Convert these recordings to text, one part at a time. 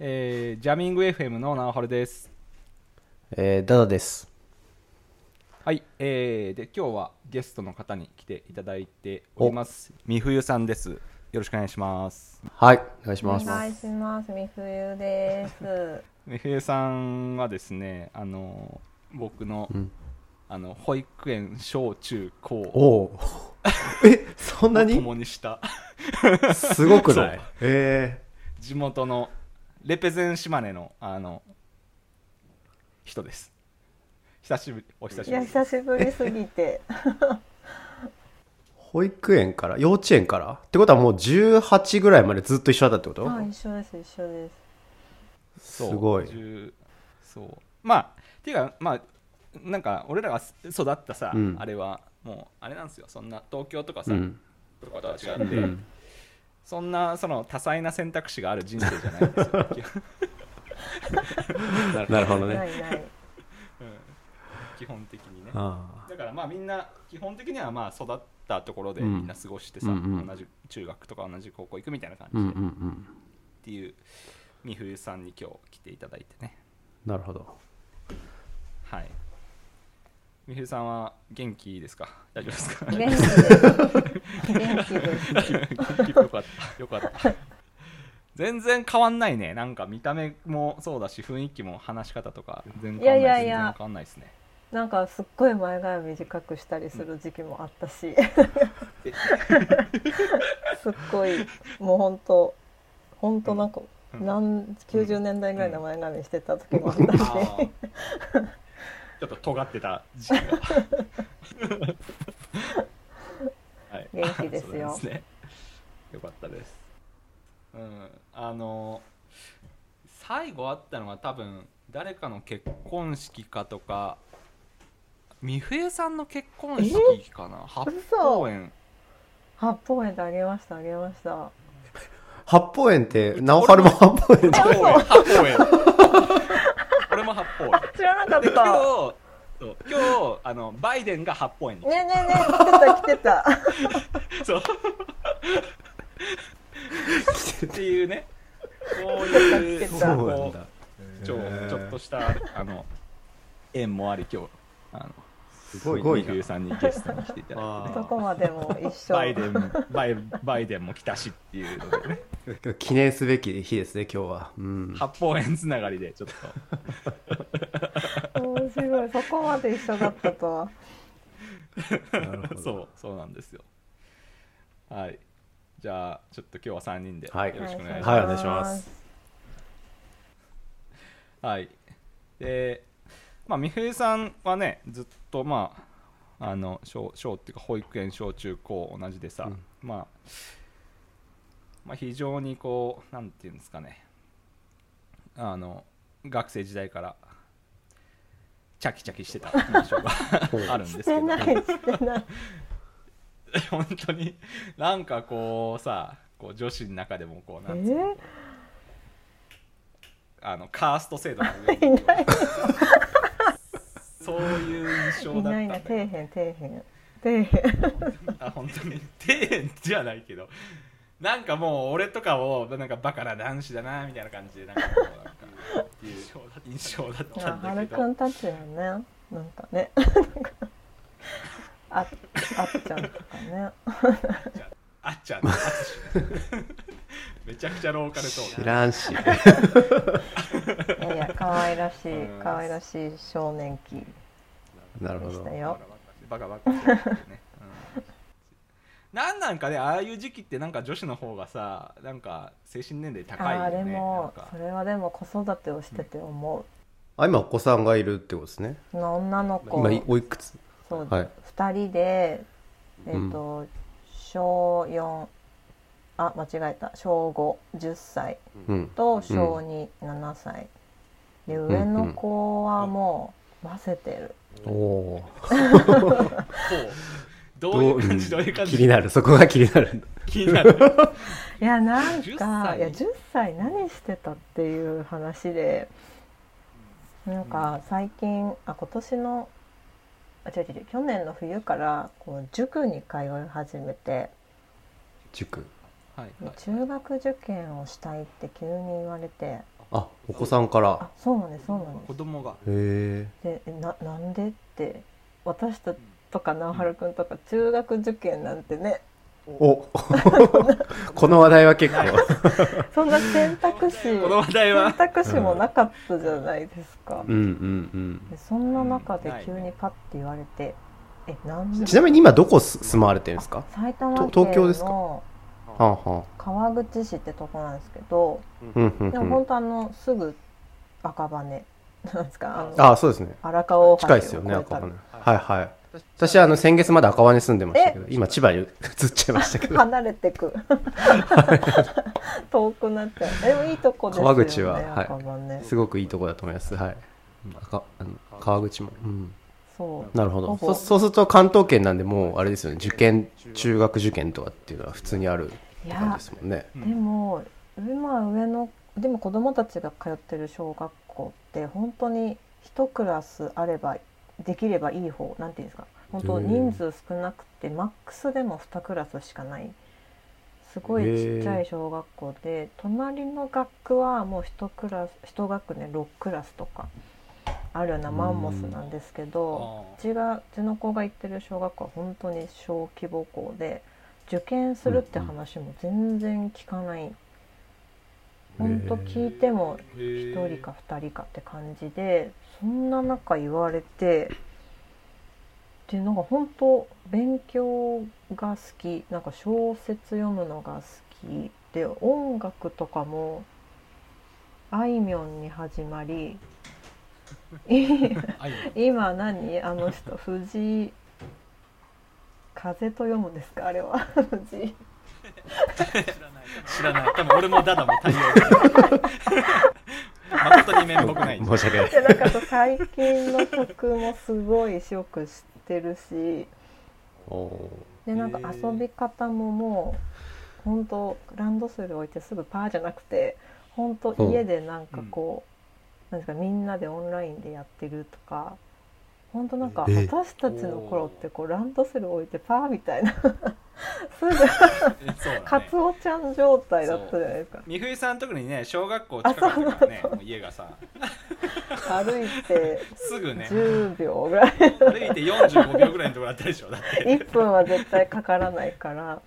えージャミング FM の直春です。えー、ダダです。はい、えー、で今日はゲストの方に来ていただいております。みふゆさんです。よろしくお願いします。はい、お願いしおます。願いします。みふゆです。みふゆさんはですねあの僕の,、うん。あの保育園小中高。おをお。え、そんなに？共にした。すごくない？え地元のレペゼン島根のあの人です。久しぶりお久しいやぶり久しぶりすぎて。ー、保育園から、幼稚園から？ってことはもう18ぐらいまでずっと一緒だったってこと？あ一緒です一緒です。そうすごい。10そう。まあっていうかまあなんか俺らが育ったさ、うん。あれはもうあれなんですよ。そんな東京とかさ、うん。とかとは違うって、んそんなその多彩な選択肢がある人生じゃないんですよ。基 本 なるほどね。ないない。うん。基本的にね。あだからまあみんな基本的にはまあ育ったところでうん。みんな過ごしてさ、うんうん。同じ中学とか同じ高校行くみたいな感ーうんじで、っうんうん。ていう美冬さんに今日来ていただいてね。なるほど。はい美冬さんは元気ですか？大丈夫ですか？元気です。元気です。よかったよかった全然変わんないねなんか見た目もそうだし雰囲気も話し方とか全然変わんないやいやいやないです。ねなんかす。っごい前髪短くしたりす。る時期もあったし。す。っごいもう本当本当なんかうん90年代ぐらいの前髪してた時もあったし。あーちょっと尖ってた時期が。はい。元気ですよ。そうなんねよかったです。うん。あの最後会ったのは多分誰かの結婚式かとか美冬さんの結婚式かな？八方園。八方園であげましたあげました。八方園って、直春も八方園八方園知らなかで今日った。そう今日あのバイデンが八方園に来てねえねえねえ来てた来てた。そう。っていうねこういうそうなんだ。ちょちょっとした。あの縁もあり今日あのすごいな美冬さんにゲストに来ていただいあて、ね、どこまでも一緒。バイデンバイバイデンも来たしっていうのでね。記念すべき日ですね、今日は。うん。八方園つながりでちょっ面白い。そこまで一緒だったとは。なるほど。とそうそうなんですよ。はい。じゃあちょっと今日は3人でよはいろしくお願いします、はいお願いします。はい。で、まあ、美冬さんはね、ずっと、まあ、あの小小っていうか保育園小中高同じでさ、うん。まあ、まあ非常にこうなんていうんですかね。あの学生時代からチャキチャキしてた印象があるんですけど。してないしてない。本当になんかこうさこう女子の中でもこうえなんつうのー、あのカースト制度の上に そういう印象だいった底辺底辺底辺。あ本当に。底辺じゃないけど。なんかもう俺とかをなんかバカな男子だなみたいな感じでなんかこうなんかっていう印象だったあはるんだけど。くんたちはね。なんかね。ああっちゃんとかね。あっちゃん。のあつしめちゃくちゃローカルトー知らんし。いやいや可愛らしいうん。可愛らしい少年期なるほど。バカバカしてね、うん、なんなんかねああいう時期ってなんか女子の方がさなんか精神年齢高いよね。ああでもそれはでも子育てをしてて思あ、今お子さんがいるってことですね。う女の子。今、いおいくつ？そう、はい。2人でえっ、と、小4あ間違えた。小510歳。うん。と小27歳、で上の子はもう混ぜてる、おお どういう感じどういう感じ？気になる。そこが気になる。気になる。いやなん10か歳？いや10歳何してたっていう話でなんか最近あ今年のあ違う違う違う去年の冬からこう塾に通い始めて。塾。はい、はい、中学受験をしたいって急に言われてあお子さんから。あそうなんですそうなんで子供が。へえななんでって私たちとか直春くんとか中学受験なんてね。お この話題は結構。そんな選択肢 この話題は。選択肢もなかったじゃないですか、うん。うんでそんな中で急にパッて言われて、えなんで？うんちなみに今どこす住まわれてるんですか？埼玉県と東京ですか？川口市ってとこなんですけどでも本当あのすぐ赤羽。なんですか？あそうですね。荒川大近いですよね赤羽。はいはい。私はあの先月まで赤羽に住んでましたけど今千葉に移っちゃいましたけど。離れてく。遠くなっちゃうでもいいとこですよね川口は。はい。すごくいいとこだと思います。はい。赤あの川口も。うん。そう。なるほど。そうすると関東圏なんでもうあれですよね。受験中学受験とかっていうのは普通にあるい感じやですもんね。でも今上のでも子供たちが通ってる小学校って本当に一クラスあればできればいい方なんていうんですか。本当人数少なくてマックスでも2クラスしかない。すごいちっちゃい小学校で隣の学区はもう1クラス1学年6クラスとかあるようなマンモスなんですけどあうちがうちの子が行ってる小学校は本当に小規模校で受験するって話も全然聞かない、本当聞いても1 1人か2人かって感じでそんな中言われてでなんか本当勉強が好きなんか小説読むのが好きで音楽とかもあいみょんに始まり 今何？あの人藤井風と読むんですかあれは？知らない。多分俺もダダも対応できない。誠に面目ない。申し訳ない。でなんか最近の曲もすごいよく知ってるし。おでなんか遊び方ももう本当ランドセル置いてすぐパーじゃなくて本当うん家でなんかこう、なんですかみんなでオンラインでやってるとか本当なんかえ私たちの頃ってこうランドセル置いてパーみたいなすぐそうだね。カツオちゃん状態だったじゃないですか。美冬さん特にね小学校近くだからねもう家がさ。歩いてすぐね。10秒ぐらい。歩いて45秒ぐらいのところだったでしょだって。1分は絶対かからないから。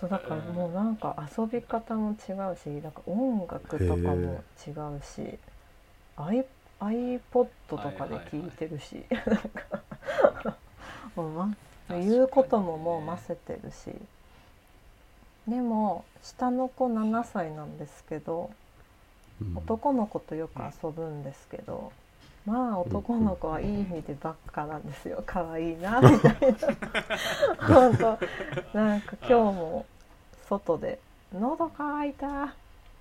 そうだからもうなんか遊び方も違うしなんか音楽とかも違うし i- iPod とかで聞いてるし、なん。かもうま言うことももうませてるし。でも下の子7歳なんですけどうん。男の子とよく遊ぶんですけど、まあ男の子はいい意味でばっかなんですよ。可愛いなみたいな本当。なんか今日も外で「喉乾いた」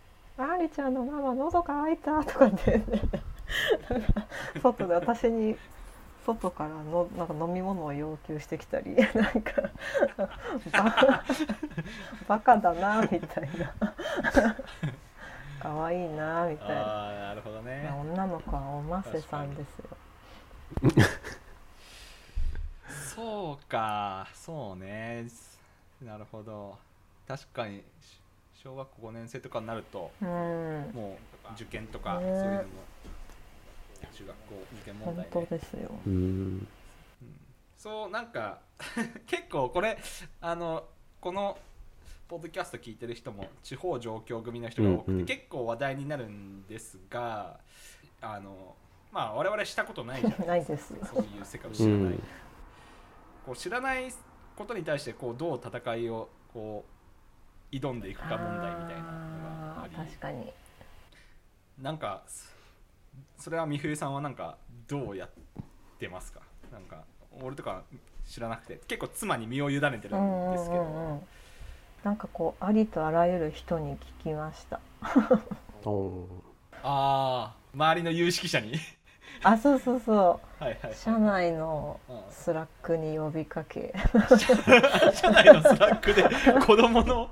「ありちゃんのママ喉乾いた」とかって、ね、外で私に外からのなんか飲み物を要求してきたり なんかバカ バカだなみたいな。可愛いなみたいな。なるほどね。まあ女の子はおませさんですよ。そうか。そうね。なるほど。確かにし小学校5年生とかになるとうん、もう受験とかね。そういうのも中学校受験問本題ね当ですよ。うんうんそうなんか 結構これあのこのポッドキャスト聞いてる人も地方上京組の人が多くて、うんうん結構話題になるんですがあのまあ我々したことないじゃない ないです。そういう世界を知うらない、んこう知らないことに対してこうどう戦いをこう挑んでいくか問題みたいなのがあありー確かに。なんかそそれは美冬さんはなんかどうやってますか？なんか俺とか知らなくて結構妻に身を委ねてるうんですけど、うんうん。なんかこうありとあらゆる人に聞きました。おああ周りの有識者に？あ、そうそうそはいはい、う。社内のうん Slack に呼びかけ。社内の Slack で子供の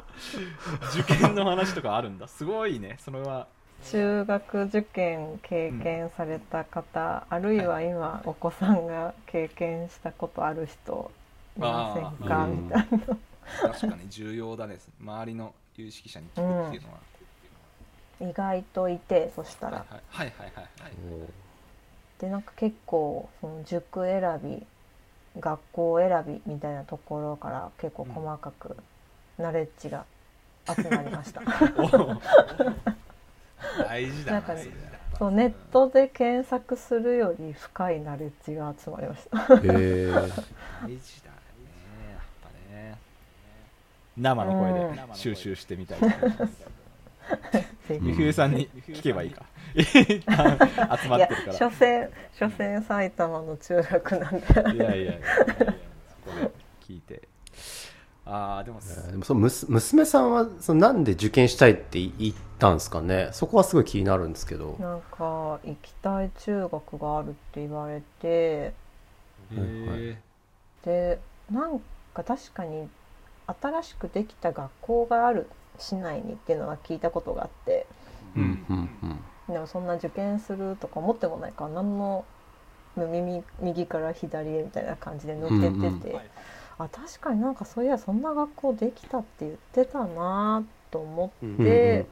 受験の話とかあるんだすごいねそれは中学受験経験された方、あるいは今お子さんが経験したことある人いませんか？みたいな。確かに重要だね。周りの有識者に聞くっていうのは、意外といてそしたら、はいはいはいはい。はいでなんか結構その塾選び学校選びみたいなところから結構細かくナレッジが集まりました、お ー大事だなんかねそうネットで検索するより深いナレッジが集まりました。へえ大事だねやっぱね。生の声で収集してみたいと思いますぜひみふえさんに聞けばいいか。集まってるから。所詮所詮埼玉の中学なんで。いやいやいやそこで聞いて。ああでもでもそのむす娘さんはそのなんで受験したいって言ったんですかね。そこはすごい気になるんですけど。なんか行きたい中学があるって言われて。でなんか確かに新しくできた学校がある市内にっていうのは聞いたことがあって。ううんんうんうん。でもそんな受験するとか思ってもないから何の右右から左へみたいな感じで抜けてて、うんあ確かになんかそういやそんな学校できたって言ってたなと思って、うん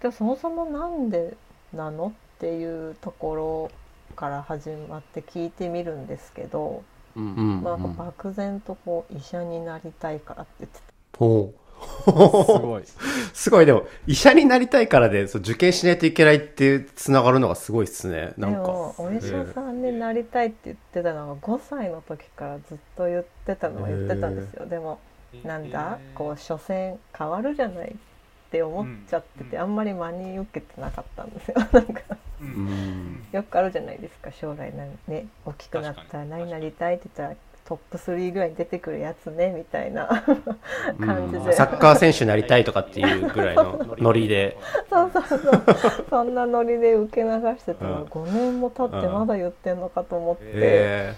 でもそもそもなんでなのっていうところから始まって聞いてみるんですけど、うんうんまあ、なんか漠然とこう医者になりたいからって言ってほう。すごい。すごい。でも医者になりたいからでそう受験しないといけないってつながるのがすごいっすね。なんか。もお医者さんになりたいって言ってたのが5歳の時からずっと言ってたのは言ってたんですよ。でもなんだ？こう所詮変わるじゃない。って思っちゃってて、うん。あんまり真に受けてなかったんですよ。なんかよくあるじゃないですか。将来なね大きくなったら何になりたいって言ったらトップ3ぐらいに出てくるやつねみたいな。感じで、うんサッカー選手になりたいとかっていうぐらいの ノリで。そうそうそう。そんなノリで受け流してたらうん。5年も経ってまだ言ってんのかと思って、え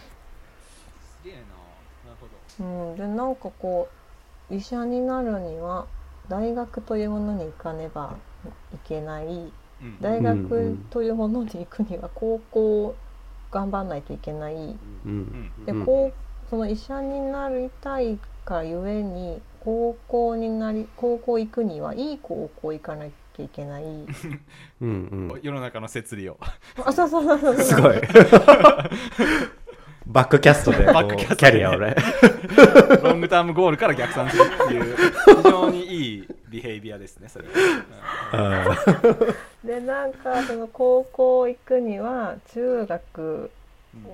すげえな。なるほど。うん、でなんかこう医者になるには大学というものに行かねばいけない。うん。大学んというものに行くには高校を頑張んないといけない。で、うん。こうその医者になりたいからゆえに高校になり高校行くにはいい高校行かなきゃいけない。うんうん。世の中の摂理を。あそうそうそうそう。すごい。バックキャストでこうバックキャストでキャリアをね。ロングタームゴールから逆算するっていう。非常にいいビヘイビアですねそれ。は、でなんかその高校行くには中学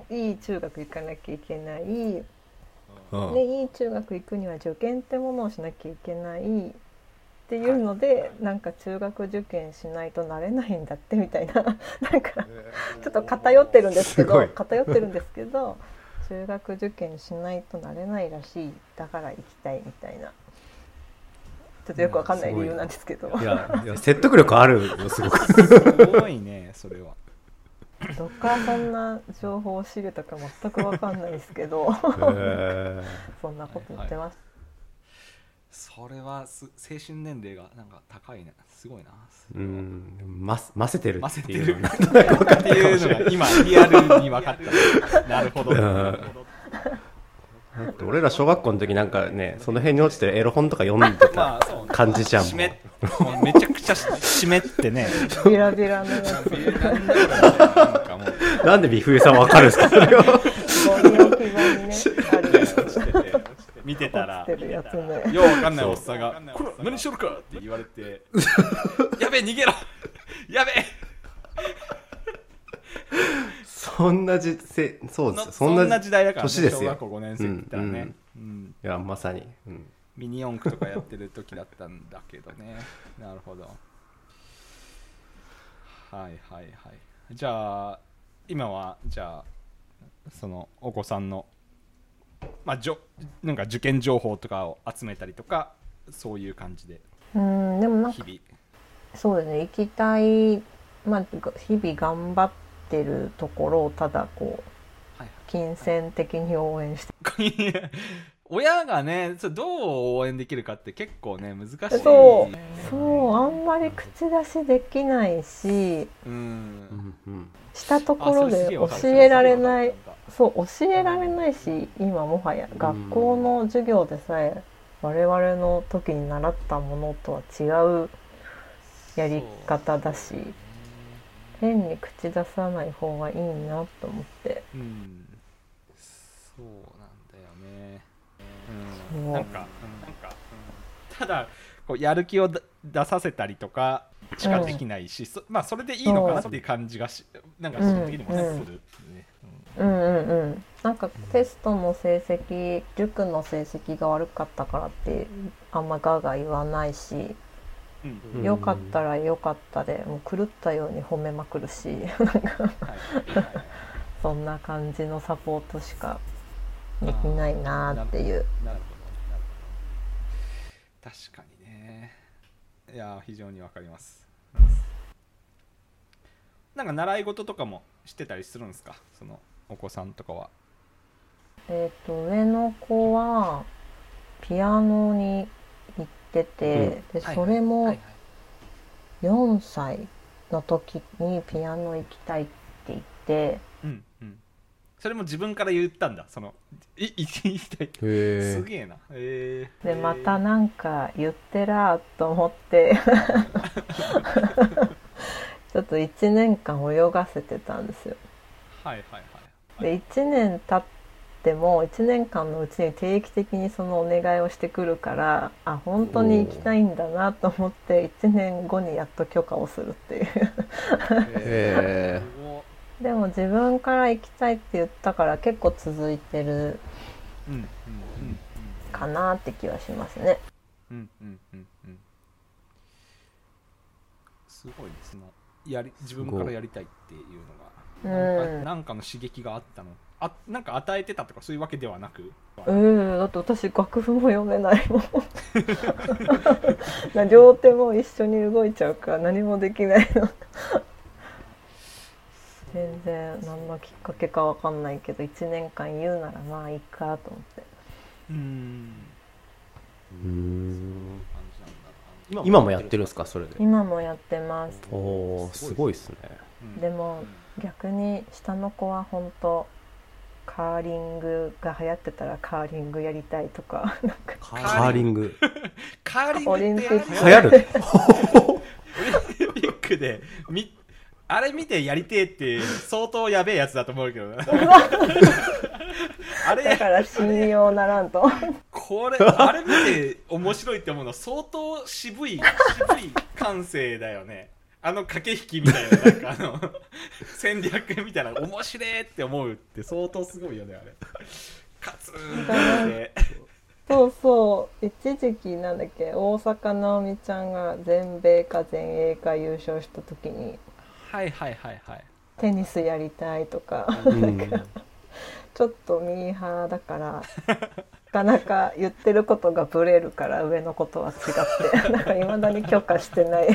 うんいい中学行かなきゃいけない。うん。でいい中学行くには受験ってものをしなきゃいけない。っていうので、なんか中学受験しないとなれないんだってみたいな。なんかちょっと偏ってるんですけど偏ってるんですけど中学受験しないとなれないらしい。だから行きたいみたいなちょっとよくわかんない理由なんですけど。い。やいや説得力あるよすごく。すごいねそれは。どっからそんな情報を知るとか全くわかんないですけど。えそんなこと言ってました。それはす精神年齢がなんか高いね。すごいなーうんまませてるませてる。っていうのは っていうのが今リアルに分かった。なるなるほど俺ら小学校の時なんかねその辺に落ちてるエロ本とか読んでた感じじゃん湿っもう。めちゃくちゃ湿ってね。ビラビラのやつなんかもうなんで美冬さんわかるんですかそれを見てたら。ようわかんないおっさんが「これ何しとるか!」って言われて「やべえ逃げろ。やべ。え!そんなじせそうですよ。そんな時代だから、ね、年ですよ。小学校5年生って言ったらね、うんいやまさに、うん。ミニ四駆とかやってる時だったんだけどね。なるほど。はいはいはい。じゃあ今はじゃあそのお子さんのまあじょなんか受験情報とかを集めたりとかそういう感じで。うんでもなんか日々。そうですね。行きたいまあ日々頑張ってるところをただこうはい金銭的に応援して。親がねそれどう応援できるかって結構ね難しい。そう。そうあんまり口出しできないしうん。したところで教えられない。そう教えられないし今もはや学校の授業でさえ我々の時に習ったものとは違うやり方だし変に口出さない方がいいなと思って。うん。そうなんだよね。うそう。んなんか、うんなんか、うん。ただこうやる気をだ出させたりとかしかできないし、そまあそれでいいのかなっていう感じがしなんか個人的にもねうん。するね、うん。うんうんなんかテストの成績塾の成績が悪かったからってあんまガーガー言わないしうん。うん良かったら良かったでもう狂ったように褒めまくるし。そんな感じのサポートしかできないなっていう。確かにね。いや非常にわかります。なんか習い事とかもしてたりするんですか？そのお子さんとかは。えっ、と上の子はピアノに行ってて、ではい。それもはいはい。4歳の時にピアノ行きたいって言って。うんうん。それも自分から言ったんだ。そのいい 行きたい。すげえな。えー、でまたえなんか言ってらーと思って。ちょっと1年間泳がせてたんですよ。ーはいはい。はい。で1年経っても1年間のうちに定期的にそのお願いをしてくるからあ本当に行きたいんだなと思って1年後にやっと許可をするっていう。へすごっでも自分から行きたいって言ったから結構続いてるかなって気はしますね。うんうんうんうんすごいですねやり自分からやりたいっていうのが。なんかうん。なんかの刺激があったのあなんか与えてたとかそういうわけではなく？うんだって私楽譜も読めないもん。な両手も一緒に動いちゃうから何もできないの。全然何のきっかけかわかんないけど1年間言うならまあいいかと思って。うん。うーん。今もやってるんですかそれで？今もやってます。おおすごいですね。うん。でも逆に下の子は本当カーリングが流行ってたらカーリングやりたいとかなんかカーリング。カーリングってオリンピック流行る。オリンピックでみあれ見てやりてえって相当やべえやつだと思うけどな。あだれから信用ならんと。これあれ見て面白いって思うのは相当渋い渋い感性だよねあの駆け引きみたいななんかあの戦略みたいな面白いって思うって相当すごいよねあれ。カツンってそうそう。一時期なんだっけ大坂なおみちゃんが全米か全英か優勝した時に。はいはいはいはい。テニスやりたいとか。うん。ちょっとミーハーだからなかなか言ってることがブレるから上のことは違って。なんかいまだに許可してない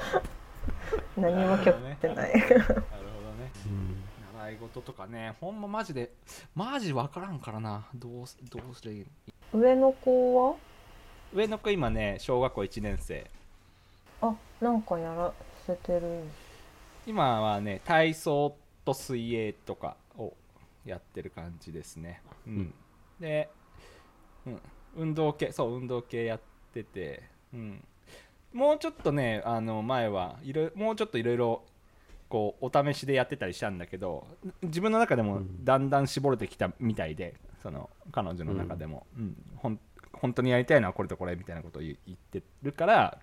何も許可してない。なるほどね。うん習い事とかねほんまマジでマジ分からんからな。どうすどうすい上の子は？上の子今ね小学校1年生。あなんかやらせてる。今はね体操と水泳とかをやってる感じですね。うん、うん。で、うん、運動系そう運動系やってて、うん、もうちょっとねあの前はいろいろもうちょっといろいろこうお試しでやってたりしたんだけど自分の中でもうん。だんだん絞れてきたみたいで、その彼女の中でも、うん。ほん本当にやりたいのはこれとこれみたいなことを言言ってるから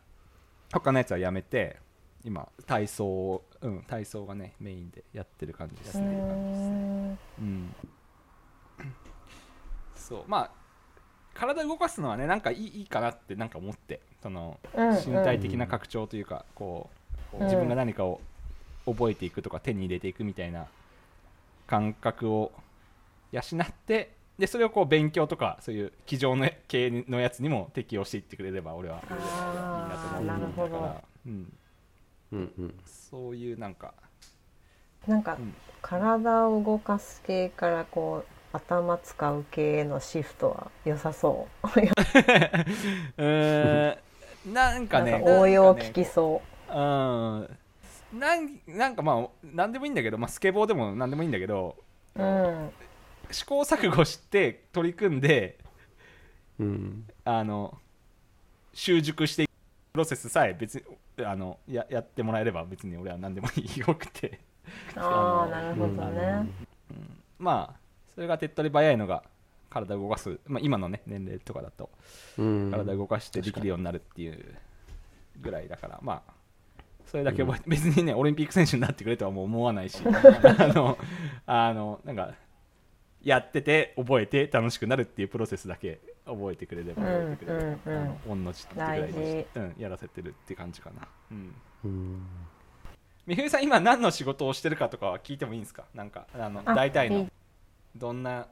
他のやつはやめて今体操を、うん、体操がねメインでやってる感じですね、んうん、そう。まあ体動かすのはねなんかいいいいかなってなんか思ってそのうん。身体的な拡張というかこう自分が何かを覚えていくとか手に入れていくみたいな感覚を養ってでそれをこう勉強とかそういう机上の系のやつにも適用していってくれれば俺はいいなと思うなるほど。だから、うん、うんうん。そういうなんか、なんかうん。体を動かす系からこう頭使う系へのシフトは良さそう。うーん。なんかね。なんか応用なんかね聞きそう。ん。なんなんかまあ何でもいいんだけど、まあ、スケボーでも何でもいいんだけどううん。試行錯誤して取り組んでうん。あの習熟していくプロセスさえ別にあのややってもらえれば別に俺は何でもいい。よくて、あ あなるほどね。うん。まあそれが手っ取り早いのが体を動かす、まあ、今のね年齢とかだとうん。体を動かしてできるようになるっていうぐらいだからまあそれだけ覚えて、別にねオリンピック選手になってくれとはもう思わないし あのあのなんかやってて覚えて楽しくなるっていうプロセスだけ覚えてくれれば覚えてくれれば、うんうん。うんあの御の字ってぐらいにうん、やらせてるって感じかな。うん。うん。美冬さん今何の仕事をしてるかとかは聞いてもいいんですか？なんかあのあ大体のどんな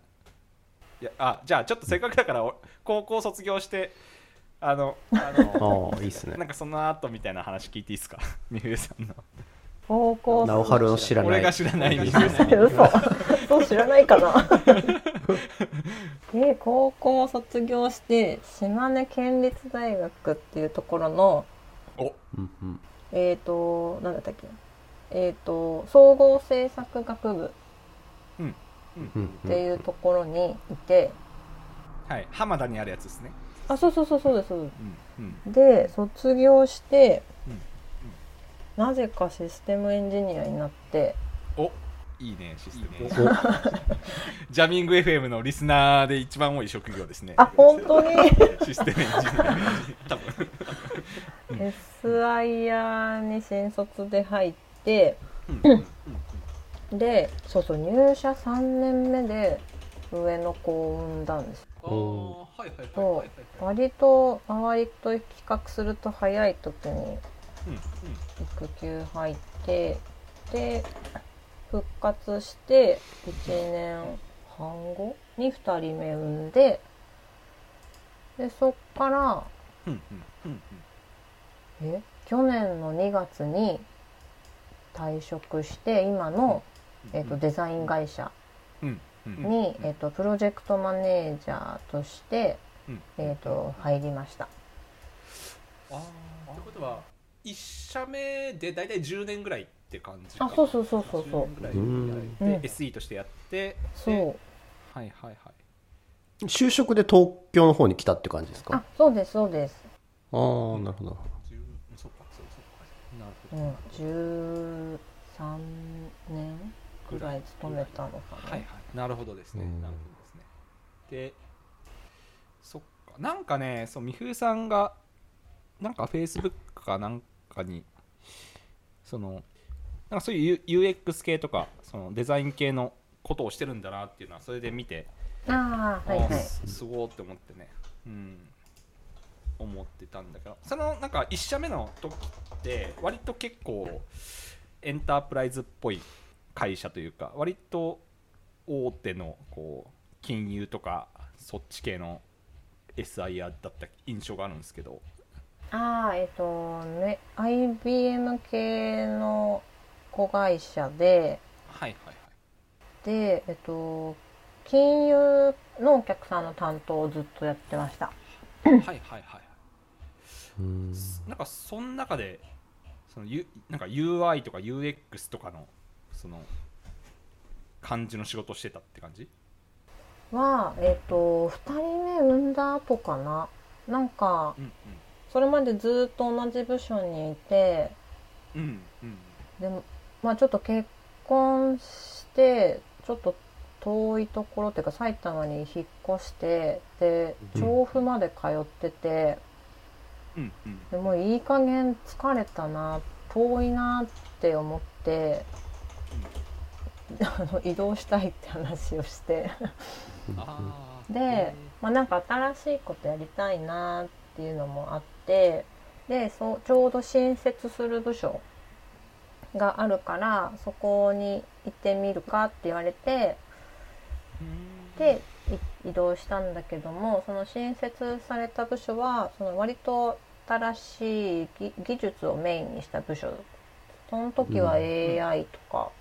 いやあじゃあちょっとせっかくだからお高校卒業してあのあの ああいいっすね。なんかその後みたいな話聞いていいですか？美冬さんの。高校直春の知らない。俺が知らない美え冬さん。嘘。そう知らないかな。で高校を卒業して島根県立大学っていうところのお。うんうんえっ、となんだったっけ？えっ、と総合政策学部。うんうんっていうところにいて、はい。浜田にあるやつですね。あそうそうそうそうです。そうですうんうん。で卒業して、うんなぜかシステムエンジニアになって。おいいねシステム。ジャミング FM のリスナーで一番多い職業ですね。あ本当に？システムエンジニア。多分。SIR に新卒で入って。うんうんでそうそう入社3年目で上の子を産んだんです。そはいう割と周りと比較すると早い時にうんうん育休入ってで復活して1年半後に2人目産んででそっからうんうんうんえ去年の2月に退職して今の、えっとデザイン会社に、えっとプロジェクトマネージャーとして、うん。えっと入りました。ああってことは一社目で大体10年ぐらいって感じあそうそうそうそう10そう。年ぐらいうん。やって、うん SE としてやってそう。ではいはいはい。就職で東京の方に来たって感じですあかそうですそうです。ああーなるほど。10そうかそうそうか。なるうほど、ん。13年？ぐらい勤めたのかな、はいはい。なるほどですね、うん。なるほどですね。でそっか。なんかねそう美冬さんがなんかフェイスブックかなんかにそのなんかそういう U- UX 系とかそのデザイン系のことをしてるんだなっていうのはそれで見てああはいはい。あすすごーって思ってね。うん。思ってたんだけど。そのなんか1社目の時って割と結構エンタープライズっぽい会社というか割と大手のこう金融とかそっち系の SIR だった印象があるんですけど。ああえっ、とね IBM 系の子会社ではいはいでえっと金融のお客さんの担当をずっとやってました。はいはいはいなんかその中でその、U、なんか UI とか UX とかのその感じの仕事をしてたって感じ？はえっ、と2人目産んだ後かな。なんかうんそれまでずっと同じ部署にいてうんうん。うんでもまあちょっと結婚してちょっと遠いところっていうか埼玉に引っ越してでうん。調布まで通ってて、うんうん。でもういい加減疲れたな遠いなって思って あの移動したいって話をして。でへまあなんか新しいことやりたいなっていうのもあってでそうちょうど新設する部署があるからそこに行ってみるかって言われてーでい移動したんだけどもその新設された部署はその割と新しい技技術をメインにした部署。その時はうん。AI とか、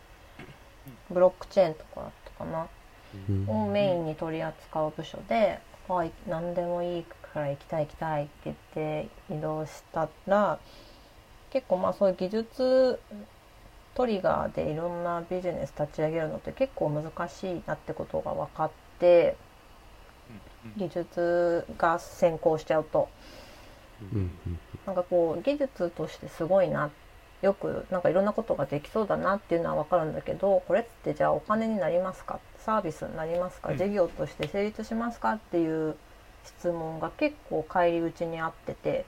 ブロックチェーンとかだったかな、うん。をメインに取り扱う部署で「はい何でもいいから行きたい行きたい」って言って移動したら結構まあそういう技術トリガーでいろんなビジネス立ち上げるのって結構難しいなってことが分かってうんうん。技術が先行しちゃうと。うんなんかこう技術としてすごいなよくなんかいろんなことができそうだなっていうのは分かるんだけどこれってじゃあお金になりますか？サービスになりますか？うん。事業として成立しますかっていう質問が結構返り討ちにあってて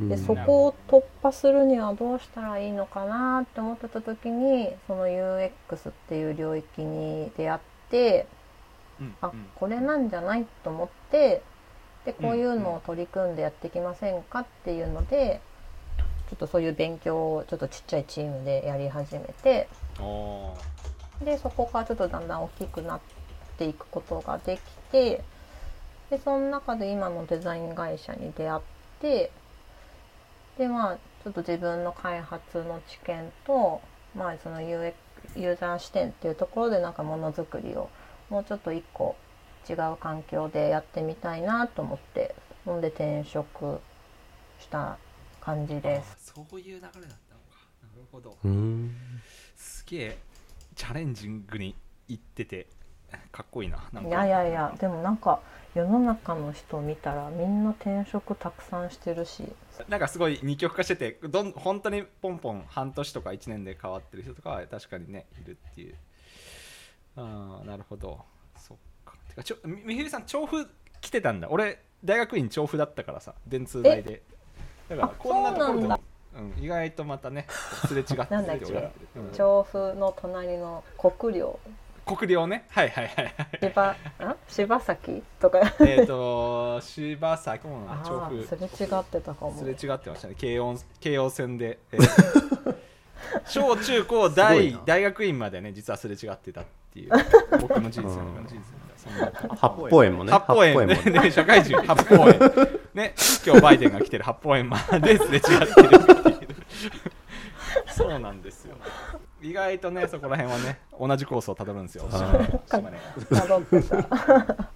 でうんそこを突破するにはどうしたらいいのかなって思ってた時にその UX っていう領域に出会ってあこれなんじゃないと思ってでこういうのを取り組んでやっていきませんかっていうのでちょっとそういう勉強をちょっとちっちゃいチームでやり始めてでそこからちょっとだんだん大きくなっていくことができてでその中で今のデザイン会社に出会ってでまあちょっと自分の開発の知見と、まあ、その UX ユーザー視点っていうところでなんかものづくりをもうちょっと一個違う環境でやってみたいなと思ってほんで転職した感じです。あそういう流れだったのか。なるほど。うんすげえチャレンジングに行っててかっこいいな。ないやいやいやでもなんか世の中の人見たらみんな転職たくさんしてるし。なんかすごい二極化しててどん本当にポンポン半年とか1年で変わってる人とかは確かにねいるっていう。ああなるほど。そっか。てかちょみみふりさん調布来てたんだ。俺大学院調布だったからさ電通大でだからあこんなところでもそうなんだ。うん、意外とまたね すれ違ってるな。んだっけ？うん。調布の隣の国領。国領ね。はいはいはいはい。柴崎とか？えっと柴崎もあ調布。あすれ違ってたかも。すれ違ってましたね。京王京王線で、えー 小中高大大学院までね実はすれ違ってたっていう。僕の人生のうん人生八方園もね。八方園八方園もね。社会人。八方園ね今日バイデンが来てる八方園まですれ違ってる。っていうそうなんですよ。意外とねそこら辺はね同じコースをたどるんですよ。島根辿ってた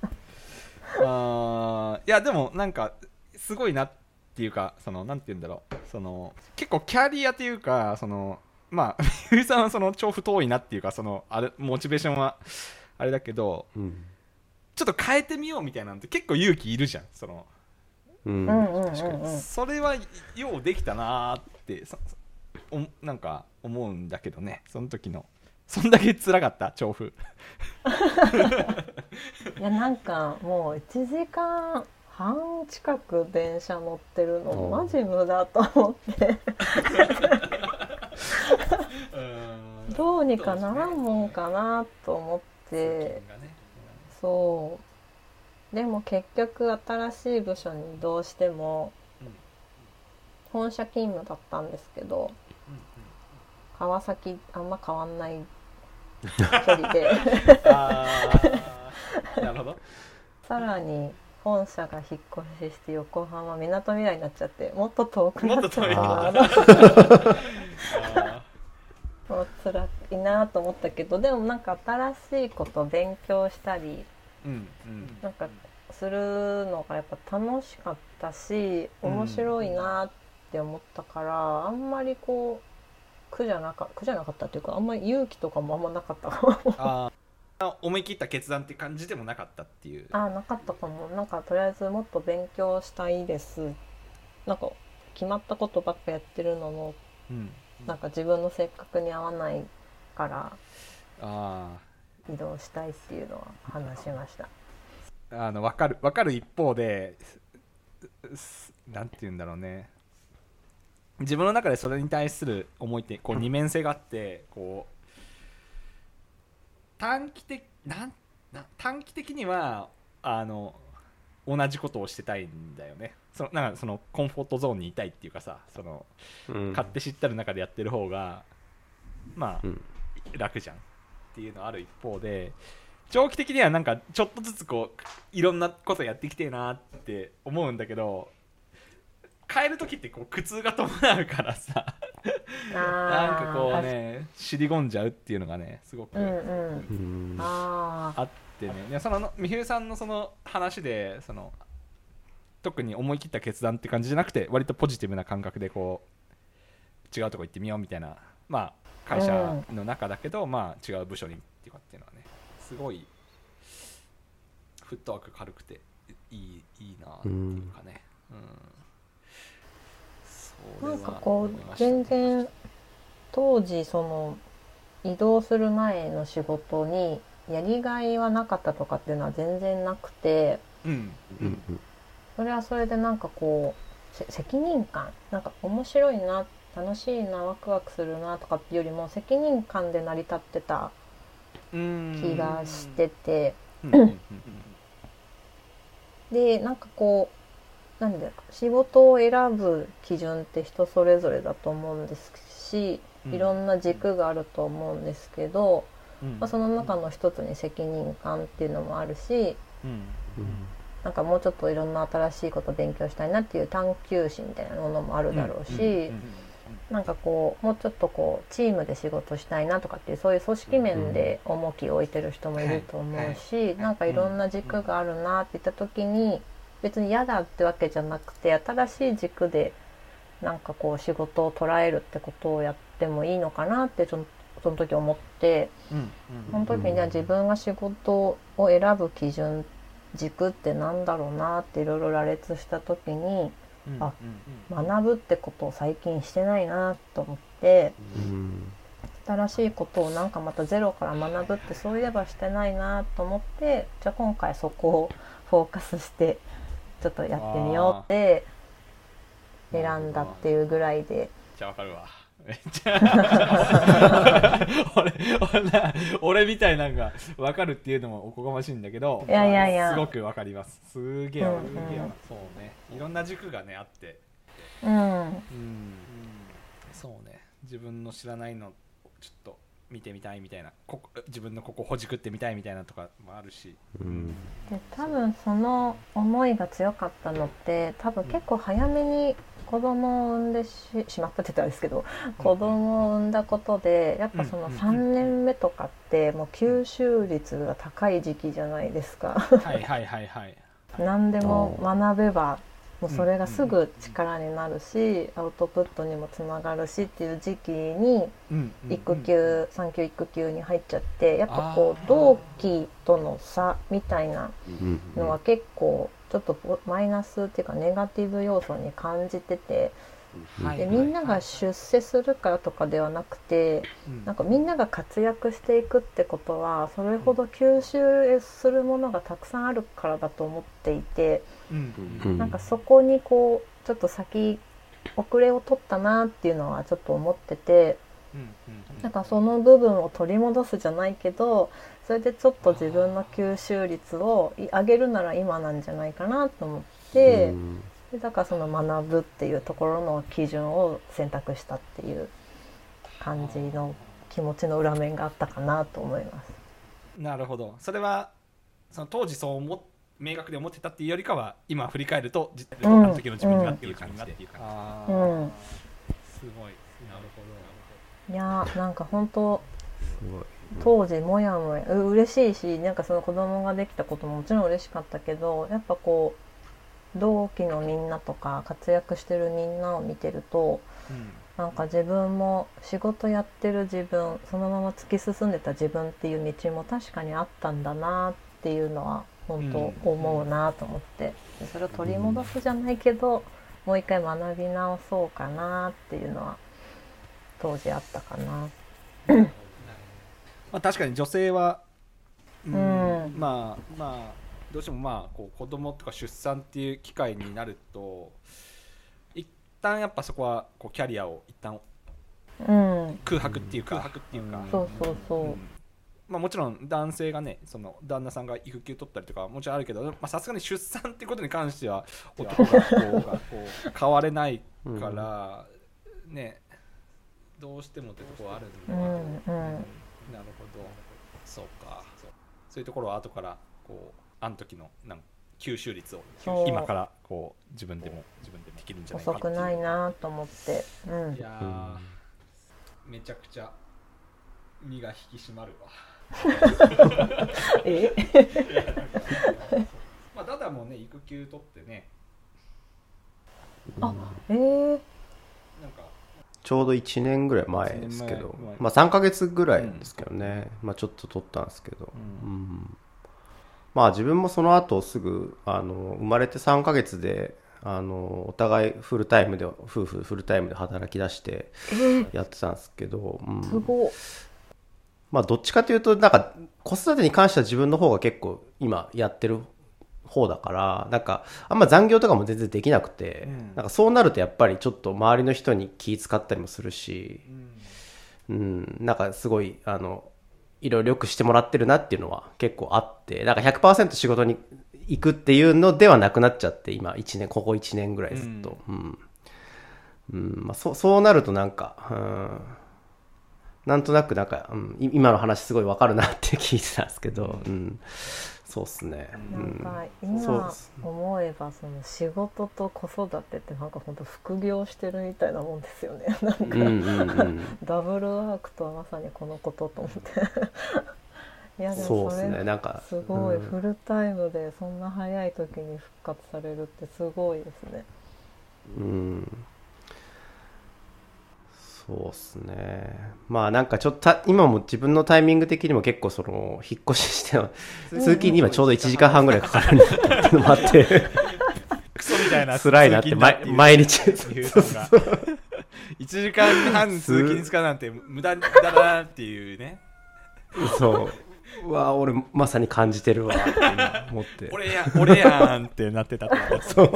あーいやでもなんかすごいなっていうかそのなんて言うんだろう。その結構キャリアっていうかそのまあ ゆりさんはその調布遠いなっていうかそのあれモチベーションはあれだけどうんちょっと変えてみようみたいなのって結構勇気いるじゃんその。うん。うんうんうん確かに、うんそれはようできたなーってそおなんか思うんだけどね。その時の。そんだけ辛かった？調布。いやなんかもう1時間半近く電車乗ってるのマジ無駄と思って。どうにかならんもんかなと思ってそう。でも結局新しい部署に移動してもうん。本社勤務だったんですけど川崎あんま変わんない 距離で。なるほど。さらに本社が引っ越しして横浜みなとみらいになっちゃってもっと遠くなっちゃっと遠いなあ もう辛いなと思ったけどでもなんか新しいこと勉強したりーうんうん。なんかするのがやっぱ楽しかったし面白いなって思ったから、あんまりこう苦じゃなか苦じゃなかったっていうかあんまり勇気とかもあんまなかったかも。あー。思い切った決断って感じでもなかったっていう。あなかったかも。なんかとりあえずもっと勉強したいです。なんか決まったことばっかやってるのもうんなんか自分の性格に合わないからあ移動したいっていうのは話しました。ーあの分かる分かる一方ですすなんて言うんだろうね。自分の中でそれに対する思いってこう二面性があってこう短期的なんな短期的にはあの同じことをしてたいんだよね。そのなんかそのコンフォートゾーンにいたいっていうかさそのうん。買って知ったる中でやってる方がまあうん。楽じゃん。っていうのある一方で長期的にはなんかちょっとずつこういろんなことやってきてえなって思うんだけど変える時ってこう苦痛が伴うからさ。なんかこうね尻込んじゃうっていうのがねすごくうんうん。うん。あああってね。いやそのみひるさんのその話でその特に思い切った決断って感じじゃなくて割とポジティブな感覚でこう違うとこ行ってみようみたいなまあ会社の中だけど、まあ違う部署にっていうかっていうのはねすごいフットワーク軽くていいいいなっていうかね、うん。なんかこう全然当時その移動する前の仕事にやりがいはなかったとかっていうのは全然なくてうん。うんそれはそれでなんかこうせ責任感。なんか面白いな楽しいなワクワクするなとかっていうよりも責任感で成り立ってたうん気がしてて。でなんかこうなんで仕事を選ぶ基準って人それぞれだと思うんですしうん。いろんな軸があると思うんですけど、うん。まあ、その中の一つに責任感っていうのもあるしうん。なんかもうちょっといろんな新しいことを勉強したいなっていう探求心みたいなものもあるだろうし、なんかこうもうちょっとこうチームで仕事したいなとかっていうそういう組織面で重きを置いてる人もいると思うし、なんかいろんな軸があるなって言った時に別に嫌だってわけじゃなくて新しい軸でなんかこう仕事を捉えるってことをやってもいいのかなってそのその時思ってうんその時にじゃあ自分が仕事を選ぶ基準軸ってなんだろうなっていろいろ羅列した時にうんあ学ぶってことを最近してないなと思ってうん新しいことをなんかまたゼロから学ぶってそういえばしてないなと思ってじゃあ今回そこをフォーカスしてちょっとやってみようって選んだっていうぐらいで。じゃあわかるわめっちゃ俺俺みたいなんが分かるっていうのもおこがましいんだけどいやいやいや。すごく分かります。すげえうんうん。すげえわ。そうね。いろんな軸がねあって。うん。うん。そうね。自分の知らないのちょっと見てみたいみたいな。ここ自分のここほじくってみたいみたいなとかもあるし。うん。で多分その思いが強かったのって多分結構早めに子供を産んでししまったって言ったらあれですけど子供を産んだことでやっぱそのうんうん3年目とかってもう吸収率が高い時期じゃないですか。はいはいはいはい。何でも学べばもうそれがすぐ力になるしアウトプットにもつながるしっていう時期に育休産休育休に入っちゃってやっぱこう同期との差みたいなうんのは結構ちょっとポマイナスっていうかネガティブ要素に感じててはいでみんなが出世するからとかではなくてうん。なんかみんなが活躍していくってことはそれほど吸収するものがたくさんあるからだと思っていてなんかそこにこうちょっと先遅れを取ったなっていうのはちょっと思っててなんかその部分を取り戻すじゃないけどそれでちょっと自分の吸収率をい上げるなら今なんじゃないかなと思って。うんでだからその学ぶっていうところの基準を選択したっていう感じの気持ちの裏面があったかなと思います。なるほど。それはその当時そう思っ明確で思ってたっていうよりかは今振り返るとうんの時の自分がっていう感じ。で、うん。すごい。なるほい。やーなんか本当すごい当時もやもやう嬉しいしなんかその子供ができたことももちろん嬉しかったけどやっぱこう同期のみんなとか活躍してるみんなを見てるとど、うん。なんか自分も仕事やってる自分そのまま突き進んでた自分っていう道も確かにあったんだなっていうのは本当思うなと思って、でそれを取り戻すじゃないけどもう一回学び直そうかなっていうのは当時あったかな。まあ、確かに女性は、うんうん。まあまあどうしてもまあこう子供とか出産っていう機会になると一旦やっぱそこはこうキャリアを一旦うん、空白っていうか、空白っていうか、そうそうそう、うん。まあ、もちろん男性がねその旦那さんが育休取ったりとかはもちろんあるけどまあさすがに出産っていうことに関しては男がこう変われないから、ねどうしてもってとこはあるんだけど、うんうん。なるほど。そうか。そういうところは後からこうあの時のなん吸収率を今からこう自分でも自分でもできるんじゃないか遅くないなと思って、うん。い、やー、めちゃくちゃ身が引き締まるわ。え？まあただもうね育休取ってね。あえー、なんかちょうど1年ぐらい前ですけど。まあ3ヶ月ぐらいですけどね、まあちょっと取ったんですけど、ううんまあ自分もその後すぐあの生まれて3ヶ月でああのお互いフルタイムで夫婦フルタイムで働き出してやってたんですけど、うん。すごいまあどっちかというとなんか子育てに関しては自分の方が結構今やってる方だからなんかあんま残業とかも全然できなくて、うん。なんかそうなるとやっぱりちょっと周りの人に気使ったりもするし、うん、なんかすごいあのいろいろよくしてもらってるなっていうのは結構あってなんか100%仕事に行くっていうのではなくなっちゃって今1年ここ1年ぐらいずっと、うん。うん。まあ、そうそうなるとなんか、うん、なんとなくなんか、うん、い今の話すごいわかるなって聞いてたんですけど、うん。そうっすね、うん。なんか今思えばその仕事と子育てってなんか本当副業してるみたいなもんですよね。なんか、ダブルワークとはまさにこのことと思って。いやでそうっすもそれねなんかすごいうん。フルタイムでそんな早い時に復活されるってすごいですね。うんそうっすね。まあなんかちょっとた今も自分のタイミング的にも結構その引っ越ししての通勤に今ちょうど1時間半ぐらいかかるんだっていうのもあって。クソみたいな。辛いなって通勤だいう。毎毎日。いうのが。1時間半通勤使うなんて無駄だなっていうね。そう。うわ俺まさに感じてるわって今思って。俺や俺やんってなってたとそう。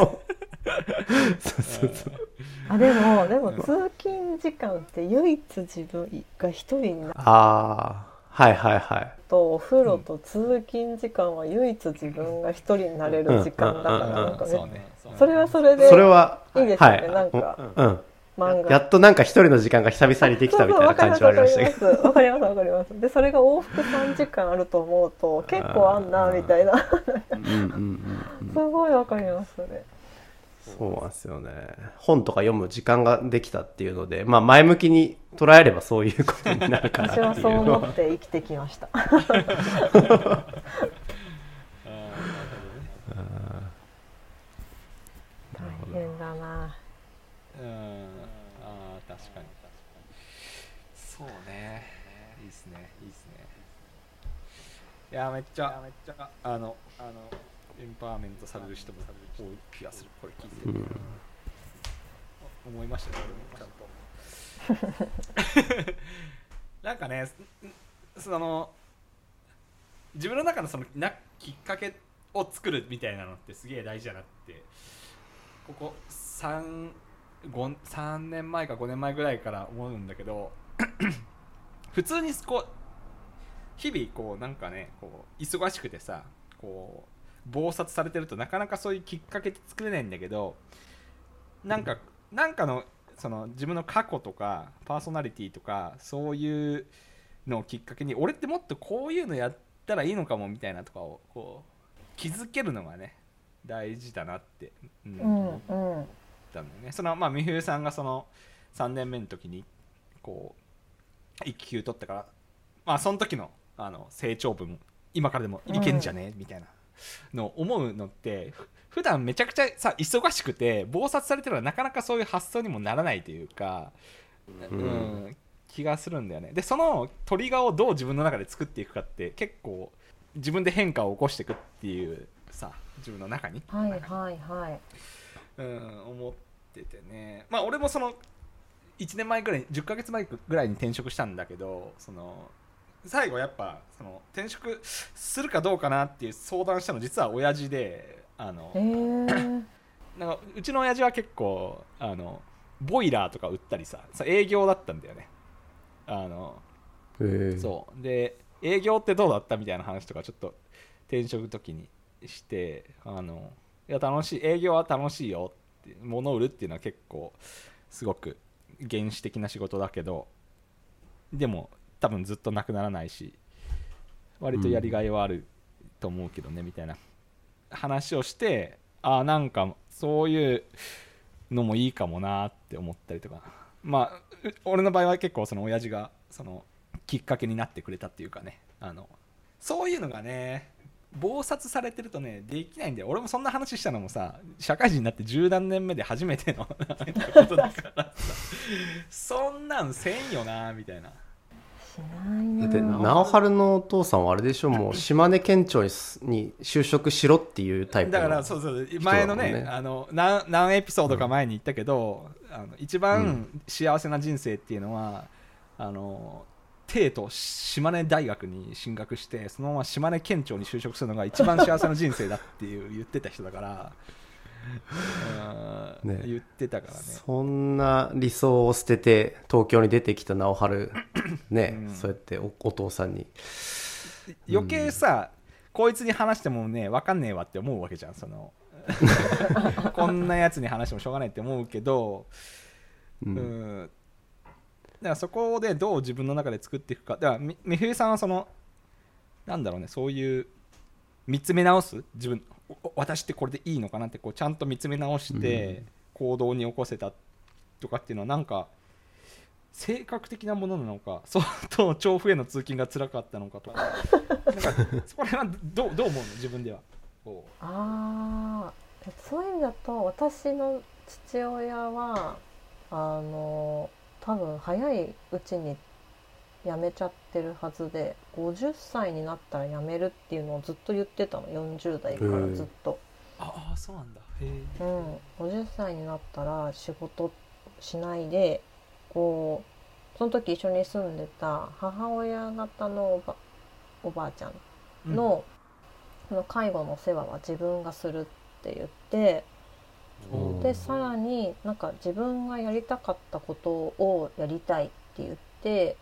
そうそうそうあでもでも通勤時間って唯一自分が一人になる。ああはいはいはい。とお風呂と通勤時間は唯一自分が一人になれる時間だからなんかねそれはそれでそれはい。いですよね。はい。なんかうん漫画。やっとなんか一人の時間が久々にできたみたいな感じはありましたけど。どわかりますわかります。でそれが往復3時間あると思うと結構あんなみたいな。すごいわかりますねそうなんですよね。本とか読む時間ができたっていうのでまあ前向きに捉えればそういうことになるかな私はっていう。そう思って生きてきました。大変だな。うん。あー確かに確かに。そうね。いいっすね。いいっすね。いやめっちゃめっちゃあのあのエンパワーメントされる人も多い気がする。これ聞いてて、うん思いましたね俺もちゃんと。なんかねその自分の中のそのなきっかけを作るみたいなのってすげえ大事だなって。ここ 3, 5 3年前か5年前ぐらいから思うんだけど 普通にこう日々こうなんかねこう忙しくてさこう忙殺されてるとなかなかそういうきっかけって作れないんだけどなんかなんかのその自分の過去とかパーソナリティとかそういうのをきっかけに俺ってもっとこういうのやったらいいのかもみたいなとかをこう気づけるのがね大事だなって、うんうん。思っうん。たんだよねそのまあ美冬さんがその3年目の時にこう育休取ったからまあその時のあの成長分今からでもいけんじゃね、みたいなのを思うのってふ普段めちゃくちゃさ忙しくて忙殺されてるのはなかなかそういう発想にもならないというか、ううんん気がするんだよね。でそのトリガーをどう自分の中で作っていくかって結構自分で変化を起こしていくっていうさ自分の中に。はいはいはい。うん、思っててね。まあ俺もその1年前ぐらい10ヶ月前ぐらいに転職したんだけどその最後やっぱその転職するかどうかなっていう相談したの実は親父であのえー、なんかうちの親父は結構あのボイラーとか売ったりささ営業だったんだよね。あのそう。で営業ってどうだったみたいな話とかちょっと転職時にしてあのいや楽しい営業は楽しいよって物を売るっていうのは結構すごく原始的な仕事だけどでも多分ずっとなくならないし割とやりがいはあると思うけどね、みたいな。話をしてああなんかそういうのもいいかもなって思ったりとか。まあ俺の場合は結構その親父がそのきっかけになってくれたっていうかね。あのそういうのがね忙殺されてるとねできないんだよ。俺もそんな話したのもさ社会人になって十何年目で初めての ことだからそんなんせんよなみたいな。だって直春のお父さんはあれでしょもう島根県庁に就職しろっていうタイプのだからそうそう前のねあの何何エピソードか前に言ったけど、あの一番幸せな人生っていうのは、あの帝都島根大学に進学してそのまま島根県庁に就職するのが一番幸せな人生だっていう言ってた人だから、うんね。言ってたからね。そんな理想を捨てて東京に出てきた直春 ね、うん。そうやっておお父さんに。余計さ、こいつに話してもね分かんねえわって思うわけじゃんその。こんなやつに話してもしょうがないって思うけどううん。んだからそこでどう自分の中で作っていくか。だからみ美冬さんはそのなんだろうねそういう見つめ直す？自分私ってこれでいいのかなってこうちゃんと見つめ直して行動に起こせたとかっていうのはなんか性格的なものなのか相当調布への通勤が辛かったのかとか。なんかそこら辺はどうどう思うの？自分では。あそういう意味だと私の父親はあの多分早いうちに辞めちゃってるはずで50歳になったら辞めるっていうのをずっと言ってたの。40代からずっと、うああそうなんだ。へえうん、50歳になったら仕事しないでこうその時一緒に住んでた母親方のおばおばあちゃんの,、その介護の世話は自分がするって言ってうんでさらになんか自分がやりたかったことをやりたいって言って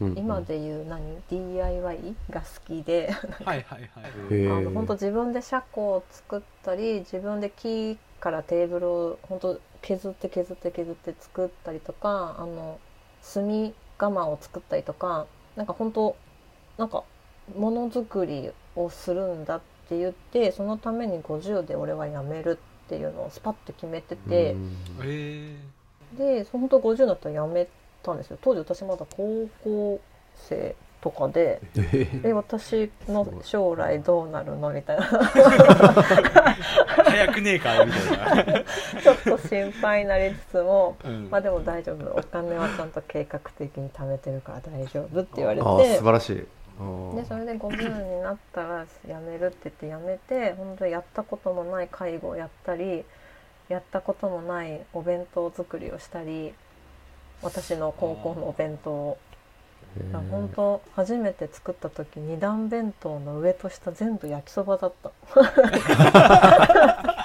うん。今で言う何？DIY が好きで。はいはいはい。へえあの本当自分で車庫を作ったり自分で木からテーブルを本当削って削って削って作ったりとかあの炭窯を作ったりとかなんか本当なんかものづくりをするんだって言ってそのために50で俺は辞めるっていうのをスパッと決めてて。で本当50になったら辞めたんですよ。当時私まだ高校生とかで「え私の将来どうなるの?」みたいな。早くねえかみたいな、ちょっと心配になりつつもうん「まあでも大丈夫。お金はちゃんと計画的に貯めてるから大丈夫」って言われて。素晴らしい。でそれで50になったら辞めるって言って辞めて本当にやったこともない介護をやったりやったこともないお弁当作りをしたり私の高校のお弁当。を本当初めて作った時二段弁当の上と下全部焼きそばだった。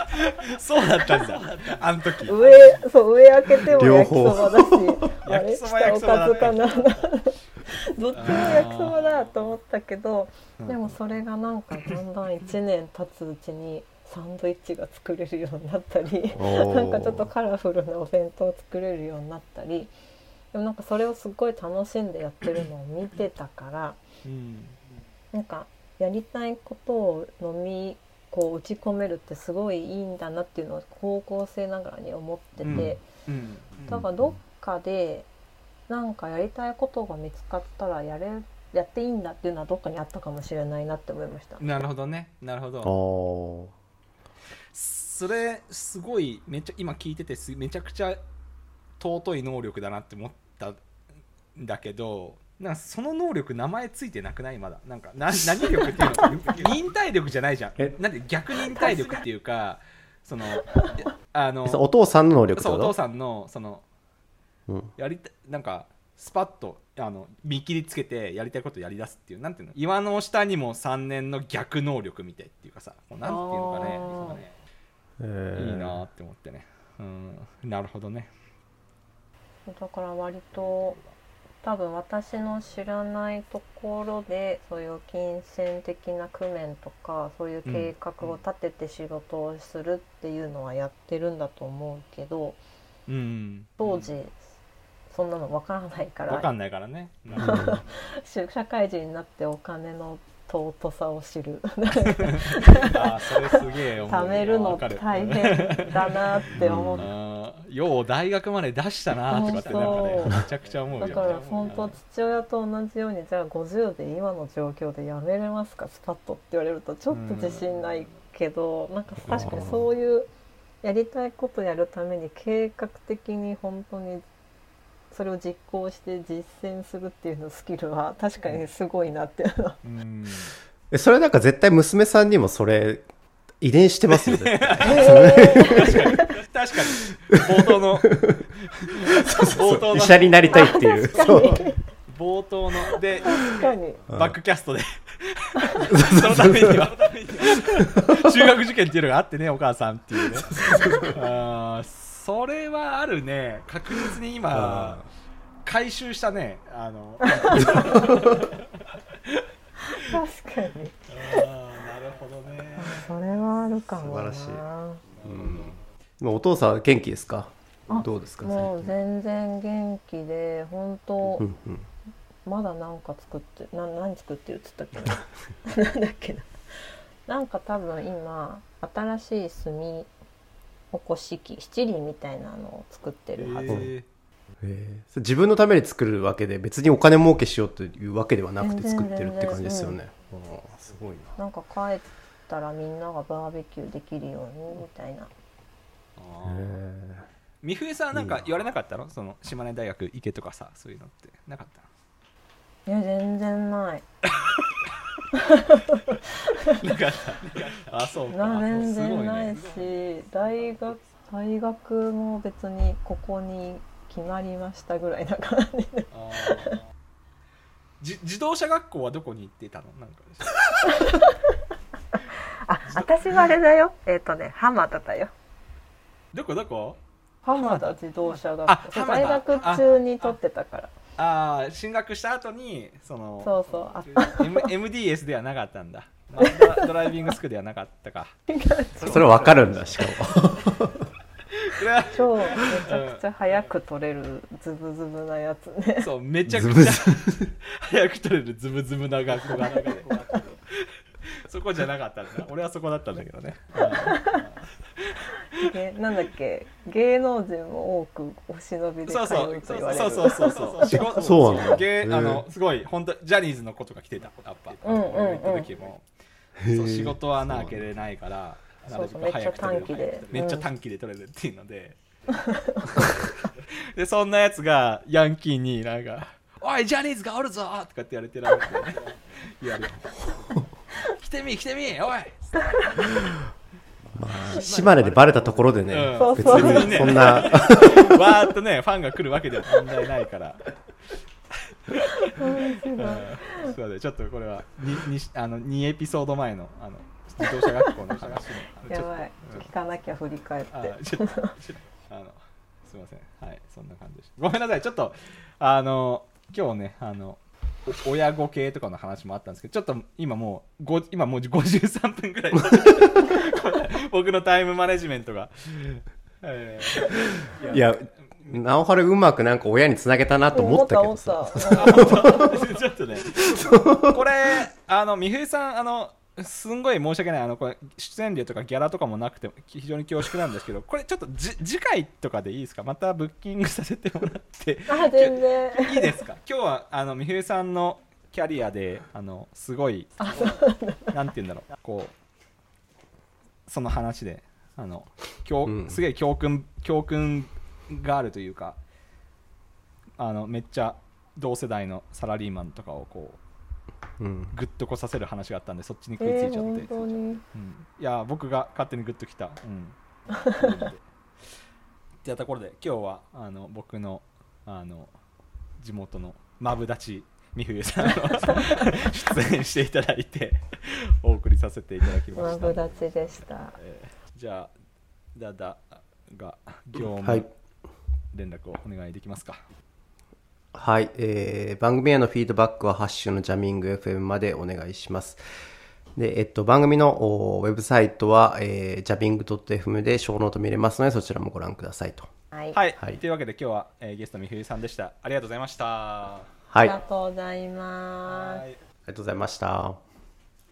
そうだったんだ。あの時。上そう上開けても焼きそばだしあれ？下おかずかな？どっちも焼きそばだと思ったけどうんでもそれがなんかだんだん1年経つうちにサンドイッチが作れるようになったりなんかちょっとカラフルなお弁当を作れるようになったりでもなんかそれをすっごい楽しんでやってるのを見てたからうん。なんかやりたいことを飲みこう打ち込めるってすごいいいんだなっていうのを高校生ながらに思ってて、だからどっかでなんかやりたいことが見つかったらやれやっていいんだっていうのはどっかにあったかもしれないなって思いました。なるほどね。なるほあどーそれすごいめっちゃ今聞いててすめちゃくちゃ尊い能力だなって思ったんだけどなんかその能力名前ついてなくない？まだ。なんかな何力っていうの？か 忍耐力じゃないじゃん。え？なんで逆忍耐力っていうかそのあのお父さんの能力そうお父さんのそのうん。やりたなんかスパッとあの見切りつけてやりたいことやりだすっていうなんていうの岩の下にも3年の逆能力みたいっていうかさこうなんていうのかねえー。いいなって思ってね。うん。なるほどね。だから割と多分私の知らないところでそういう金銭的な工面とかそういう計画を立てて仕事をするっていうのはやってるんだと思うけどうん。当時そんなの分からないから。分かんないからね。なるほど社会人になってお金の尊さを知る。あーそれすげえ思う。貯めるの大変だなって思っあーよう大学まで出したなとかってなんかねめちゃくちゃ思うよ。だから本当父親と同じようにじゃあ50で今の状況でやめれますか？スパッとって言われるとちょっと自信ないけど、なんか確かにそういうやりたいことやるために計画的に本当にそれを実行して実践するっていうのスキルは確かにすごいなって。いうん。えそれなんか絶対娘さんにもそれ遺伝してますよね。確かに。冒頭の。冒頭の。医者になりたいっていう。そう。冒頭の。で確かに。バックキャストで。そのためには。中学受験っていうのがあってねお母さんっていうね。あーそれはあるね。確実に今回収したね。あのあ 確かに。ーなるほどね。それはあるかもな。素晴らしい。今お父さん元気ですか？あどうですか？もう全然元気で本当うんうん。まだなんか作ってな何作ってるっつったっけ？な なんだっけな。なんか多分今新しい炭起こし器七輪みたいなのを作ってるはず、ええ自分のために作るわけで別にお金儲けしようというわけではなくて作ってるって感じですよね。ああすごいな。なんか帰ったらみんながバーベキューできるようにみたいな。美冬さんなんか言われなかったの？その島根大学行けとかさそういうのって。なかったの？いや全然ない。なかったあそうか。な全然ないね。し大学大学も別にここに決まりましたぐらいな感じで。じ自動車学校はどこに行ってたの？なんか あ私はあれだよ。えっ、とね浜田だよ。どこどこ？浜田自動車学あ校大学中に取ってたからああ進学した後にそのそうそうあ M MDS ではなかったんだ、まあドライビングスクールではなかったか。え それわかるんだしかも。超めちゃくちゃ早く取れるズブズブなやつね。そうめちゃくちゃ早く取れるズブズブな学校が中でそこじゃなかったんだ俺はそこだったんだけどね。げなんだっけ芸能人も多くお忍びで通そうそううと言われる。そうそうそうそう。仕 事そうなんだ。ゲへー。あのすごい本当ジャニーズの子とか来てた。やっぱ、うんうん。う行った時も。そう仕事はなけれないからそうそうめっちゃ短期で。めっちゃ短期で取れるっていうので、でそんなやつがヤンキーになんか「おいジャニーズがおるぞ!」とかって 言われてられて、ね、言われて来てみ来てみおい!」島根でバレたところでね、うん。別にそんな。わーっとねファンが来るわけでは問題ないから。うん。そうでちょっとこれは 2, にあの2エピソード前のあの自動車学校の話のやばい。うん聞かなきゃ振り返ってあちょっとちょっとあのすいません。はいそんな感じでしたごめんなさいちょっとあの今日ねあのお親子系とかの話もあったんですけどちょっと今もうご今もう53分ぐらい。僕のタイムマネジメントが、えーいや。直春うまくなんか親につなげたなと思ったけどさ。思った思った。ちょっとね、これ、あの、美冬さん、あの、すんごい申し訳ない、あの、これ、出演料とかギャラとかもなくて、非常に恐縮なんですけど、これちょっとじ次回とかでいいですか？またブッキングさせてもらって、あ全然。いいですか？今日は、あの、美冬さんのキャリアで、あの、すごい、なんて言うんだろう、こう、その話で、あの、教うん。すげえ教訓、教訓があるというか、あの、めっちゃ同世代のサラリーマンとかをこう、うんグッとこさせる話があったんでそっちに食いつえー、いちゃって、本当に。うん、いや僕が勝手にグッときた。うん。ってやったところで今日はあの僕のあの地元のマブダチ美冬さんの出演していただいて お送りさせていただきました。マブダチでした。えーじゃあダダが業務はい。連絡をお願いできますか。はい、えー番組へのフィードバックはハッシュのジャミング FM までお願いします。で、えっと、番組のおウェブサイトは、えー、ジャビング .fm でショーノート見れますので、そちらもご覧くださいと。はい、はい、はい。というわけで今日は、えーゲスト美冬さんでした。ありがとうございました。はい、ありがありとうございます。はい。がとうございました。